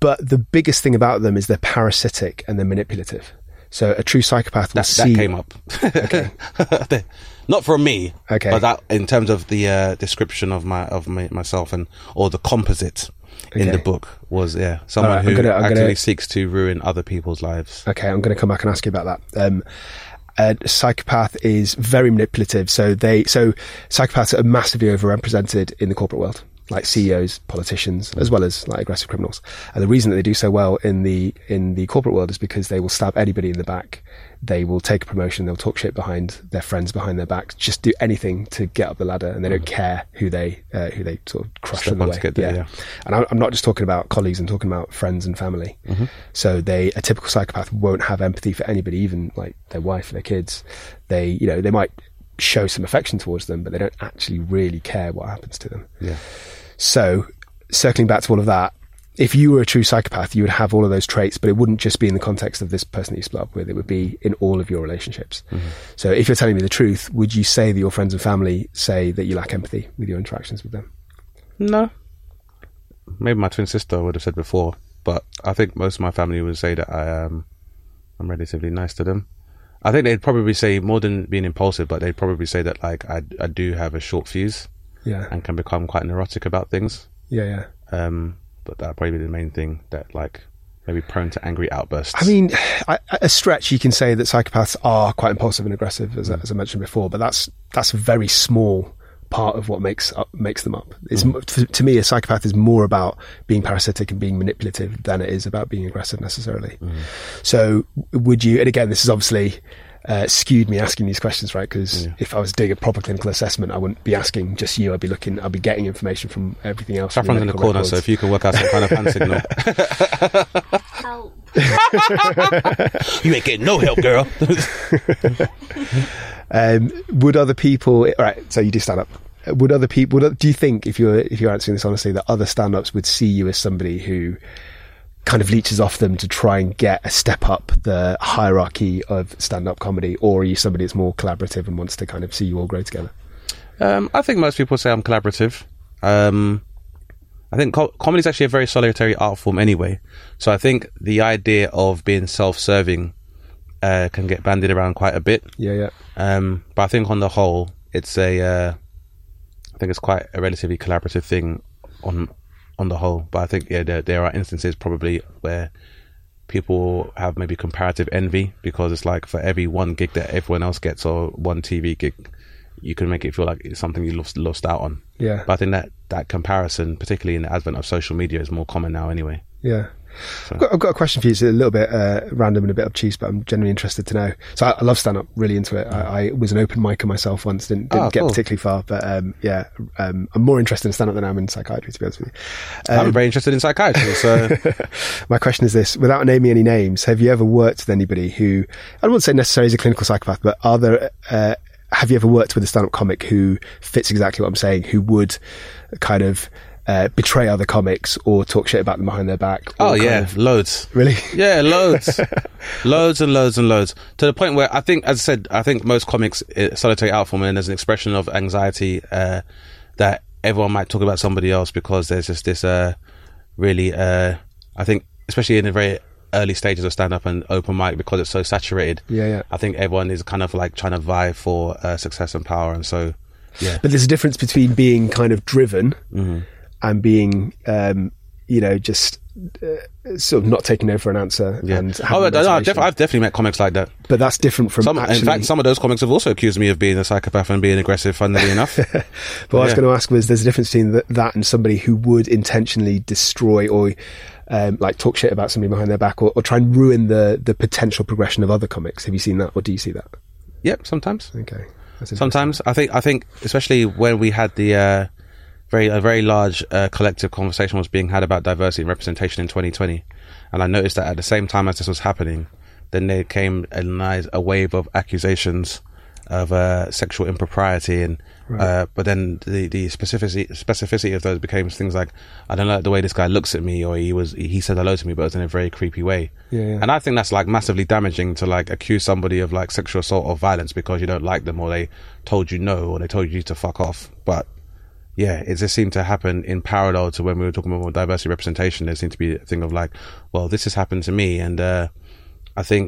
C: But the biggest thing about them is they're parasitic and they're manipulative. So, a true psychopath will
B: that,
C: see.
B: that came up. Okay. Not from me.
C: Okay.
B: But that in terms of the uh, description of my of my, myself and or the composite in the book was yeah someone
C: right,
B: who
C: gonna-
B: actively
C: gonna-
B: seeks to ruin other people's lives.
C: Okay, I'm going to come back and ask you about that. Um, a psychopath is very manipulative. So they, so psychopaths are massively overrepresented in the corporate world, like CEOs, politicians, as well as like aggressive criminals. And the reason that they do so well in the in the corporate world is because they will stab anybody in the back. They will take a promotion. They'll talk shit behind their friends behind their backs. Just do anything to get up the ladder, and they don't care who they uh, who they sort of crush
B: Step
C: on the way.
B: there, yeah.
C: And I'm not just talking about colleagues, I'm talking about friends and family.
B: Mm-hmm.
C: So they, a typical psychopath won't have empathy for anybody, even like their wife, their kids. They, you know, they might show some affection towards them, but they don't actually really care what happens to them.
B: Yeah.
C: So circling back to all of that, if you were a true psychopath, you would have all of those traits, but it wouldn't just be in the context of this person that you split up with. It would be in all of your relationships. So if you're telling me the truth, would you say that your friends and family say that you lack empathy with your interactions with them?
B: No. Maybe my twin sister would have said before, but I think most of my family would say that I um I'm relatively nice to them. I think they'd probably say more than being impulsive, but they'd probably say that like I I do have a short fuse
C: Yeah.
B: and can become quite neurotic about things.
C: Yeah, yeah.
B: Um, but that probably be the main thing that like maybe prone to angry outbursts.
C: I mean, I, a stretch you can say that psychopaths are quite impulsive and aggressive, as, I- as I mentioned before, but that's that's a very small part of what makes up, makes them up. It's, mm. m to, to me, a psychopath is more about being parasitic and being manipulative than it is about being aggressive necessarily. Mm. So, would you? And again, this is obviously. Uh, skewed me asking these questions, right? Because if I was doing a proper clinical assessment, I wouldn't be asking just you. I'd be looking, I'd be getting information from everything else. from
B: Saffron's in the
C: medical
B: corner, so if you can work out some kind of hand signal,
G: Help.
B: you ain't getting no help, girl.
C: Um, would other people? All right, so you do stand up. Would other people? Would, do you think if you're if you're answering this honestly, that other stand-ups would see you as somebody who kind of leeches off them to try and get a step up the hierarchy of stand-up comedy, or are you somebody that's more collaborative and wants to kind of see you all grow together?
B: Um, I think most people say I'm collaborative. Um, I think co- comedy is actually a very solitary art form anyway. So I think the idea of being self-serving uh, can get bandied around quite a bit.
C: Yeah, yeah,
B: Um, but I think on the whole, it's a, uh, I think it's quite a relatively collaborative thing on on the whole. But I think yeah, there there are instances probably where people have maybe comparative envy because it's like for every one gig that everyone else gets or one TV gig, you can make it feel like it's something you lost lost out on.
C: yeah,
B: But I think that that comparison, particularly in the advent of social media, is more common now anyway.
C: yeah. I've got, I've got a question for you. It's a little bit uh, random and a bit obtuse, but I'm genuinely interested to know. So I, I love stand up, really into it. I, I was an open micer myself once, didn't, didn't
B: Oh,
C: get
B: cool.
C: particularly far, but um, yeah, um, I'm more interested in stand up than I am in psychiatry, to be honest with you.
B: I'm very interested in psychiatry, so
C: My question is this: without naming any names, have you ever worked with anybody who I wouldn't say necessarily is a clinical psychopath, but are there? Uh, have you ever worked with a stand-up comic who fits exactly what I'm saying? Who would kind of uh, betray other comics or talk shit about them behind their back?
B: oh yeah,
C: of-
B: loads.
C: really?
B: Yeah, loads, loads and loads and loads. To the point where I think, as I said, I think most comics uh, solitary art form and there's an expression of anxiety uh, that everyone might talk about somebody else because there's just this uh, really, uh, I think, especially in the very early stages of stand up and open mic because it's so saturated.
C: Yeah, yeah.
B: I think everyone is kind of like trying to vie for uh, success and power, and so yeah.
C: But there's a difference between being kind of driven
B: Mm-hmm.
C: And being, um, you know, just uh, sort of not taking no for an answer.
B: Yeah.
C: And
B: Oh, I- I've, def- I've definitely met comics like that.
C: but that's different from
B: Some,
C: actually.
B: in fact, some of those comics have also accused me of being a psychopath and being aggressive. Funnily enough,
C: But what I was going to ask was there's a difference between th- that and somebody who would intentionally destroy or um, like talk shit about somebody behind their back or, or try and ruin the, the potential progression of other comics. Have you seen that or do you see that?
B: yep. Sometimes,
C: Okay.
B: Sometimes I think I think especially when we had the uh, very a very large uh, collective conversation was being had about diversity and representation in 2020, and I noticed that at the same time as this was happening, then there came a, nice, a wave of accusations of uh, sexual impropriety and. Uh, but then the the specificity specificity of those became things like I don't like the way this guy looks at me, or he was he said hello to me, but it was in a very creepy way.
C: Yeah, yeah.
B: And I think that's like massively damaging to like accuse somebody of like sexual assault or violence because you don't like them, or they told you no, or they told you to fuck off. But yeah, it just seemed to happen in parallel to when we were talking about more diversity representation. There seemed to be a thing of like, well, this has happened to me, and uh, I think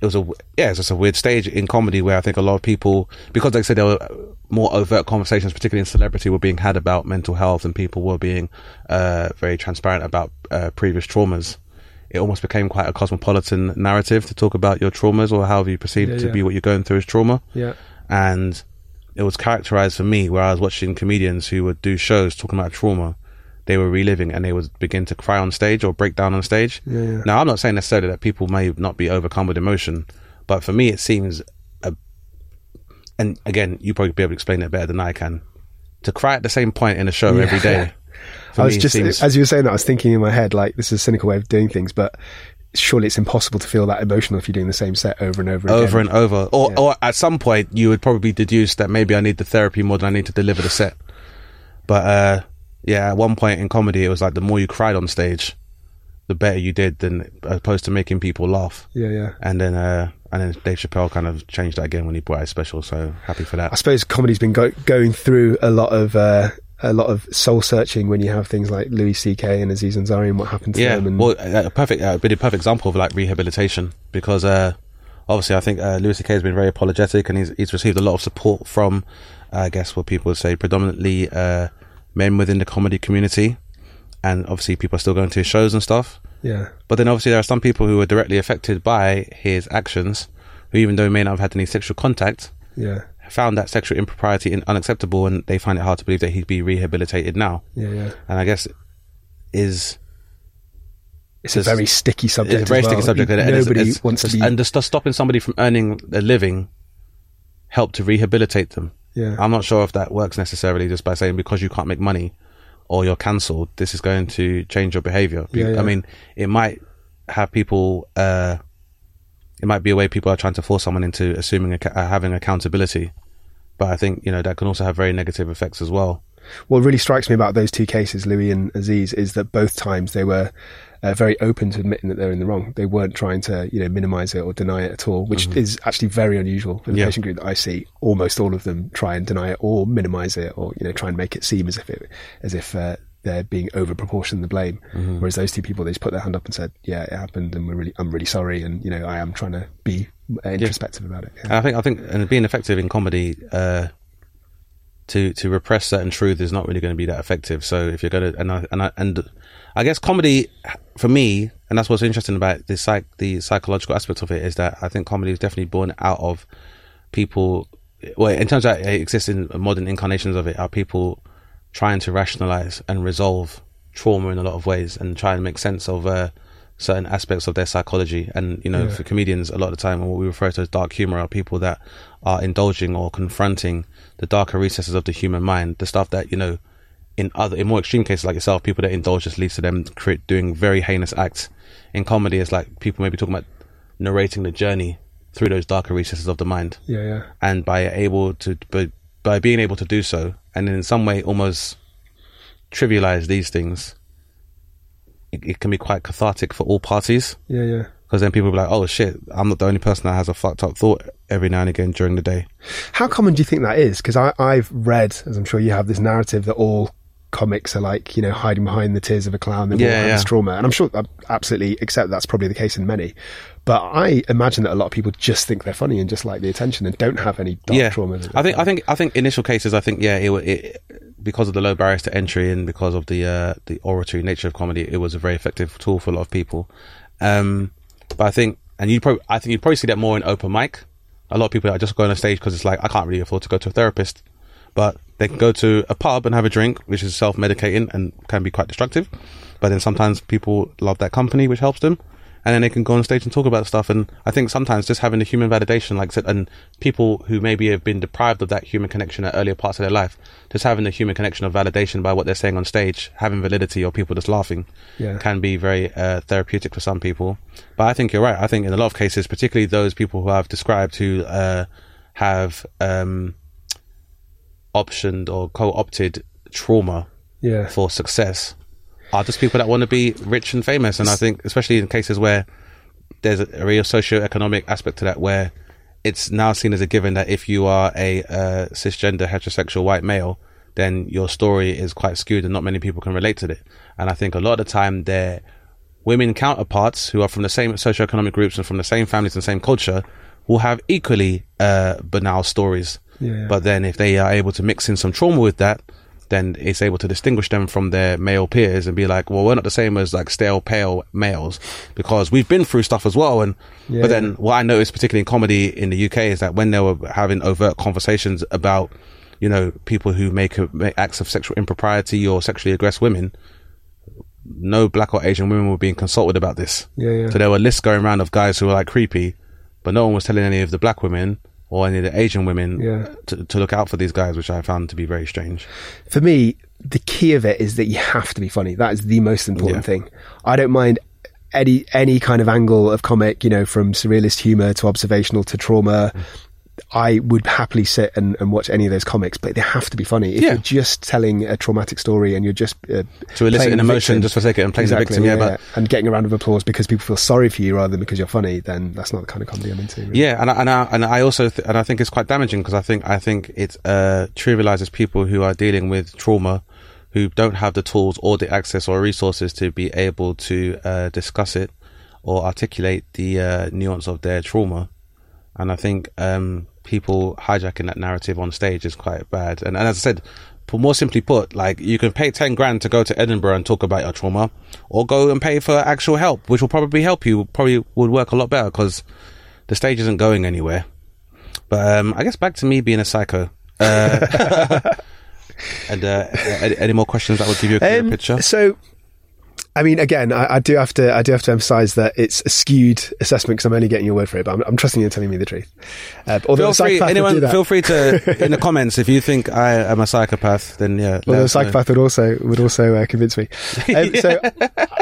B: it was a yeah, it's just a weird stage in comedy where I think a lot of people because like I said there were more overt conversations, particularly in celebrity, were being had about mental health, and people were being uh, very transparent about uh, previous traumas. It almost became quite a cosmopolitan narrative to talk about your traumas or however you perceive
C: Yeah,
B: to
C: yeah.
B: be what you're going through as trauma
C: Yeah.
B: and it was characterized for me where I was watching comedians who would do shows talking about trauma. They were reliving and they would begin to cry on stage or break down on stage.
C: Yeah, yeah.
B: Now, I'm not saying necessarily that people may not be overcome with emotion, but for me, it seems, a, and again, you probably be able to explain it better than I can. To cry at the same point in a show
C: Yeah.
B: every day.
C: I was just,
B: seems,
C: as you were saying that, I was thinking in my head, like, this is a cynical way of doing things, but surely it's impossible to feel that emotional if you're doing the same set over and over again.
B: over and over. Or,
C: Yeah.
B: or at some point, you would probably deduce that maybe I need the therapy more than I need to deliver the set. But uh, yeah, at one point in comedy, it was like the more you cried on stage, the better you did than opposed to making people laugh.
C: Yeah, yeah.
B: And then, uh, and then Dave Chappelle kind of changed that again when he brought out his special. So happy for that.
C: I suppose comedy's been go- going through a lot of uh, a lot of soul searching when you have things like Louis C.K. and Aziz Ansari and what happened to
B: Yeah,
C: them. And
B: well, uh, a perfect, uh, really perfect example of like rehabilitation because uh, obviously I think uh, Louis C.K. has been very apologetic and he's he's received a lot of support from, uh, I guess, what people would say predominantly uh, men within the comedy community, and obviously people are still going to his shows and stuff.
C: yeah,
B: But then obviously there are some people who are directly affected by his actions, who even though he may not have had any sexual contact,
C: yeah,
B: found that sexual impropriety unacceptable, and they find it hard to believe that he'd be rehabilitated now.
C: yeah, yeah.
B: And I guess is
C: It's a very sticky subject.
B: it's a very
C: well.
B: sticky subject. and it's-
C: Nobody wants to be.
B: and just stopping somebody from earning a living help to rehabilitate them.
C: Yeah.
B: I'm not sure if that works necessarily just by saying because you can't make money or you're cancelled, this is going to change your behavior.
C: Yeah, yeah.
B: I mean, it might have people. Uh, it might be a way people are trying to force someone into assuming uh, having accountability, but I think you know that can also have very negative effects as well.
C: what really strikes me about those two cases, Louis and Aziz, is that both times they were uh, very open to admitting that they're in the wrong. They weren't trying to, you know, minimize it or deny it at all, which is actually very unusual for the
B: Yeah.
C: patient group that I see. Almost all of them try and deny it or minimize it, or you know, try and make it seem as if it, as if uh, they're being over proportioned the blame. Whereas those two people, they just put their hand up and said, "Yeah, it happened, and we're really, I'm really sorry, and you know, I am trying to be uh, introspective about it."
B: And I think I think and being effective in comedy uh, to to repress certain truth is not really going to be that effective. So if you're going to and I, and I, and I guess comedy for me, and that's what's interesting about the psych the psychological aspect of it is that I think comedy is definitely born out of people. Well, in terms of it exists in modern incarnations of it, are people trying to rationalize and resolve trauma in a lot of ways and try and make sense of uh, certain aspects of their psychology. And you know,
C: Yeah.
B: for comedians, a lot of the time, what we refer to as dark humor are people that are indulging or confronting the darker recesses of the human mind, the stuff that you know. In other, in more extreme cases like yourself, people that indulge just leads to them cre- doing very heinous acts. In comedy, it's like people maybe talking about narrating the journey through those darker recesses of the mind
C: Yeah, yeah.
B: and by able to by, by being able to do so and in some way almost trivialize these things it, it can be quite cathartic for all parties
C: Yeah, yeah.
B: because then people will be like oh shit i'm not the only person that has a fucked up thought every now and again during the day
C: How common do you think that is? Because I've read, as I'm sure you have, this narrative that all comics are like you know hiding behind the tears of a clown. They've
B: Yeah, yeah.
C: trauma, and I'm sure I absolutely accept that's probably the case in many. But I imagine that a lot of people just think they're funny and just like the attention and don't have any dark
B: yeah,
C: trauma.
B: I think I think I think initial cases. I think yeah, it, it because of the low barriers to entry and because of the uh, the oratory nature of comedy, it was a very effective tool for a lot of people. Um, but I think, and you probably, I think you'd probably see that more in open mic. A lot of people are just going on stage because it's like I can't really afford to go to a therapist, but they can go to a pub and have a drink, which is self medicating and can be quite destructive. But then sometimes people love that company, which helps them and then they can go on stage and talk about stuff. And I think sometimes just having the human validation, like I said, and people who maybe have been deprived of that human connection at earlier parts of their life, just having the human connection of validation by what they're saying on stage, having validity or people just laughing,
C: Yeah.
B: can be very uh, therapeutic for some people. But I think you're right. I think in a lot of cases, particularly those people who I've described who uh, have um, optioned or co-opted trauma
C: Yeah.
B: for success are just people that want to be rich and famous. And I think, especially in cases where there's a, real socio-economic aspect to that, where it's now seen as a given that if you are a uh, cisgender heterosexual white male, then your story is quite skewed and not many people can relate to it. And I think a lot of the time their women counterparts who are from the same socioeconomic groups and from the same families and same culture will have equally uh, banal stories.
C: Yeah.
B: But then if they are able to mix in some trauma with that, then it's able to distinguish them from their male peers and be like, well, we're not the same as like stale, pale males because we've been through stuff as well. And,
C: Yeah.
B: but then what I noticed, particularly in comedy in the UK, is that when they were having overt conversations about, you know, people who make, make acts of sexual impropriety or sexually aggress women, no black or Asian women were being consulted about this.
C: Yeah, yeah.
B: So there were lists going around of guys who were like creepy, but no one was telling any of the black women or any of the Asian women
C: Yeah.
B: to, to look out for these guys, which I found to be very strange.
C: for me, the key of it is that you have to be funny. That is the most important
B: Yeah.
C: thing. I don't mind any any kind of angle of comic, you know, from surrealist humor to observational to trauma. Mm. I would happily sit and, and watch any of those comics, but they have to be funny. If
B: Yeah.
C: you're just telling a traumatic story and you're just uh,
B: To elicit an emotion
C: victim-
B: just for the sake of and playing the
C: Exactly,
B: victim, yeah, but-
C: and getting a round of applause because people feel sorry for you rather than because you're funny, then that's not the kind of comedy I'm into. really.
B: Yeah, and I, and I, and I also th- and I think it's quite damaging because I think I think it uh, trivializes people who are dealing with trauma, who don't have the tools or the access or resources to be able to uh, discuss it or articulate the uh, nuance of their trauma. And I think um, people hijacking that narrative on stage is quite bad. And, and as I said, more simply put, like you can pay ten grand to go to Edinburgh and talk about your trauma, or go and pay for actual help, which will probably help you. Probably would work a lot better because the stage isn't going anywhere. But um, I guess back to me being a psycho. Uh, and uh, any, any more questions that would give you a clearer
C: Um,
B: picture?
C: So, I mean, again, I, I do have to, I do have to emphasise that it's a skewed assessment because I'm only getting your word for it, but I'm, I'm trusting you in telling me the truth. Uh, although
B: Feel free,
C: psychopath
B: anyone, feel free to in the comments if you think I am a psychopath. Then yeah,
C: Although the
B: us know.
C: psychopath would also would also uh, convince me. Um, So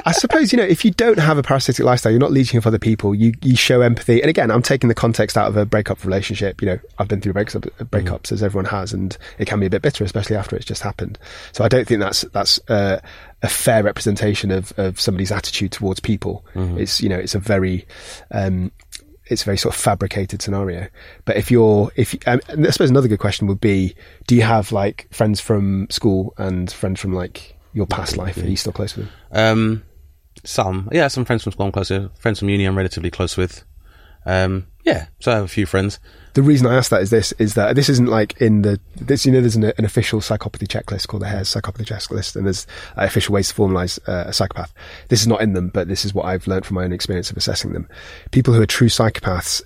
C: I suppose you know if you don't have a parasitic lifestyle, you're not leeching off other people. You you show empathy, and again, I'm taking the context out of a breakup relationship. You know, I've been through breakups, breakups as everyone has, and it can be a bit bitter, especially after it's just happened. So I don't think that's that's uh, a fair representation of of somebody's attitude towards people. It's you know it's a very um, it's a very sort of fabricated scenario. But if you're, if um, I suppose another good question would be, do you have like friends from school and friends from like your past life? Are you still close with them?
B: Um, some, yeah, some friends from school I'm close with. Friends from uni I'm relatively close with. Um, yeah, so I have a few friends.
C: The reason I ask that is this: is that this isn't like in the this. You know, there's an, an official psychopathy checklist called the Hare's psychopathy checklist, and there's uh, official ways to formalise uh, a psychopath. This is not in them, but this is what I've learned from my own experience of assessing them. People who are true psychopaths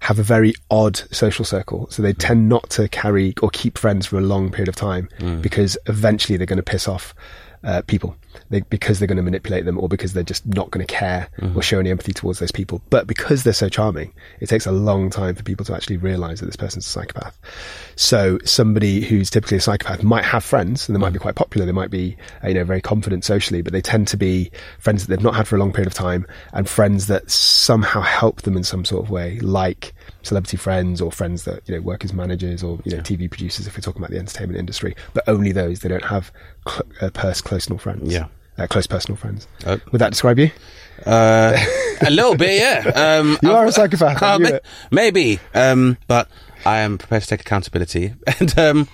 C: have a very odd social circle, so they tend not to carry or keep friends for a long period of time because eventually they're going to piss off uh, people they, because they're going to manipulate them or because they're just not going to care or show any empathy towards those people. But because they're so charming, it takes a long time for people to actually realize that this person's a psychopath. So somebody who's typically a psychopath might have friends and they might be quite popular. They might be, uh, you know, very confident socially, but they tend to be friends that they've not had for a long period of time and friends that somehow help them in some sort of way, like celebrity friends or friends that, you know, work as managers or, you know, TV producers if we're talking about the entertainment industry, but only those. They don't have cl- uh, pers- personal friends.
B: Yeah.
C: Uh, close personal friends.
B: Oh.
C: Would that describe you?
B: Uh, a little bit, yeah. Um,
C: You are a psychopath,
B: Uh,
C: knew
B: ma-
C: it.
B: maybe, um, but I am prepared to take accountability. And um,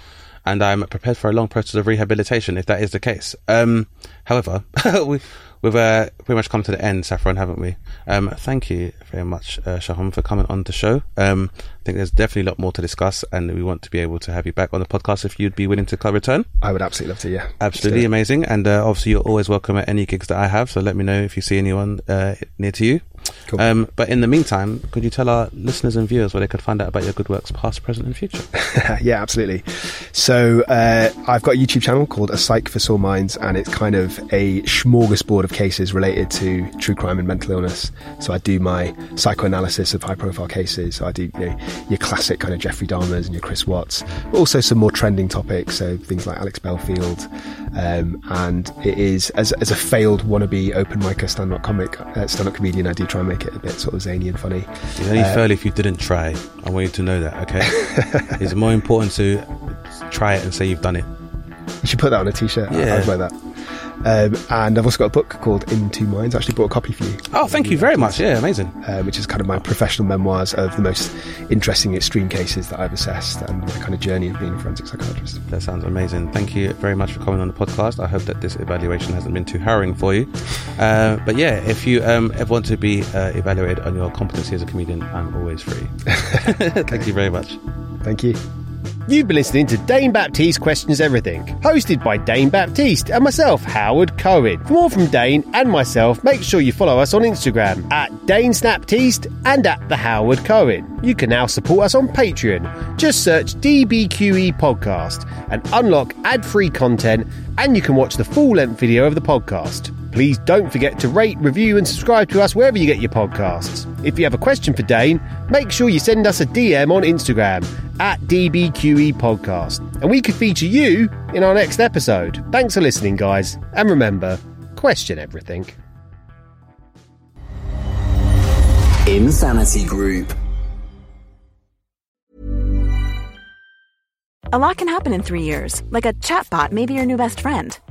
B: and I'm prepared for a long process of rehabilitation if that is the case. Um, however, we, we've uh, pretty much come to the end, Saffron, haven't we? Um, thank you very much, uh, for coming on the show. Um, I think there's definitely a lot more to discuss, and we want to be able to have you back on the podcast if you'd be willing to return.
C: I would absolutely love to. Yeah,
B: Absolutely
C: Let's do it.
B: amazing. And uh, obviously, you're always welcome at any gigs that I have. So let me know if you see anyone uh, near to you.
C: Cool.
B: Um, but in the meantime, could you tell our listeners and viewers where they could find out about your good works, past, present, and future?
C: yeah, absolutely. So uh, I've got a YouTube channel called A Psych for Sore Minds, and it's kind of a smorgasbord of cases related to true crime and mental illness. So I do my psychoanalysis of high-profile cases. So I do you know, your classic kind of Jeffrey Dahmers and your Chris Watts, but also some more trending topics. So things like Alex Belfield, um, and it is as, as a failed wannabe open micer stand-up comic, uh, stand-up comedian. I do try and make it a bit sort of zany and funny.
B: It's only fair if you didn't try. I want you to know that, okay? it's more important to try it and say you've done it.
C: You should put that on a t-shirt.
B: Yeah.
C: I'd wear that. Um, and I've also got a book called In Two Minds. I actually bought a copy for you.
B: Oh, thank you very much. Yeah, amazing.
C: uh, which is kind of my professional memoirs of the most interesting extreme cases that I've assessed and my kind of journey of being a forensic psychiatrist.
B: That sounds amazing. Thank you very much for coming on the podcast. I hope that this evaluation hasn't been too harrowing for you. Uh, but yeah, if you um, ever want to be uh, evaluated on your competency as a comedian, I'm always free. Thank you very much.
C: Thank you.
D: You've been listening to Dane Baptiste Questions Everything, hosted by Dane Baptiste and myself, Howard Cohen. For more from Dane and myself, make sure you follow us on Instagram at Dane and at The Howard Cohen. You can now support us on Patreon. Just search DBQE Podcast and unlock ad free content, and you can watch the full length video of the podcast. Please don't forget to rate, review, and subscribe to us wherever you get your podcasts. If you have a question for Dane, make sure you send us a DM on Instagram at DBQE Podcast, and we could feature you in our next episode. Thanks for listening, guys, and remember, question everything.
H: Insanity Group.
I: A lot can happen in three years, like a chatbot may be your new best friend.